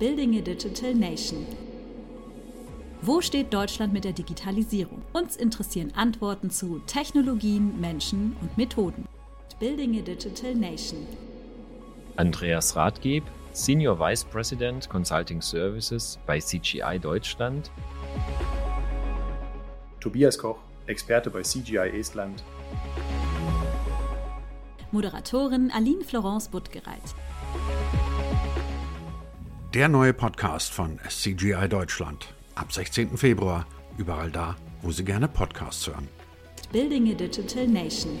Building a Digital Nation. Wo steht Deutschland mit der Digitalisierung? Uns interessieren Antworten zu Technologien, Menschen und Methoden. Building a Digital Nation. Andreas Rathgeb, Senior Vice President Consulting Services bei CGI Deutschland. Tobias Koch, Experte bei CGI Estland. Moderatorin Aline Florence Buttgereit. Der neue Podcast von CGI Deutschland. Ab 16. Februar, überall da, wo Sie gerne Podcasts hören. Building a Digital Nation.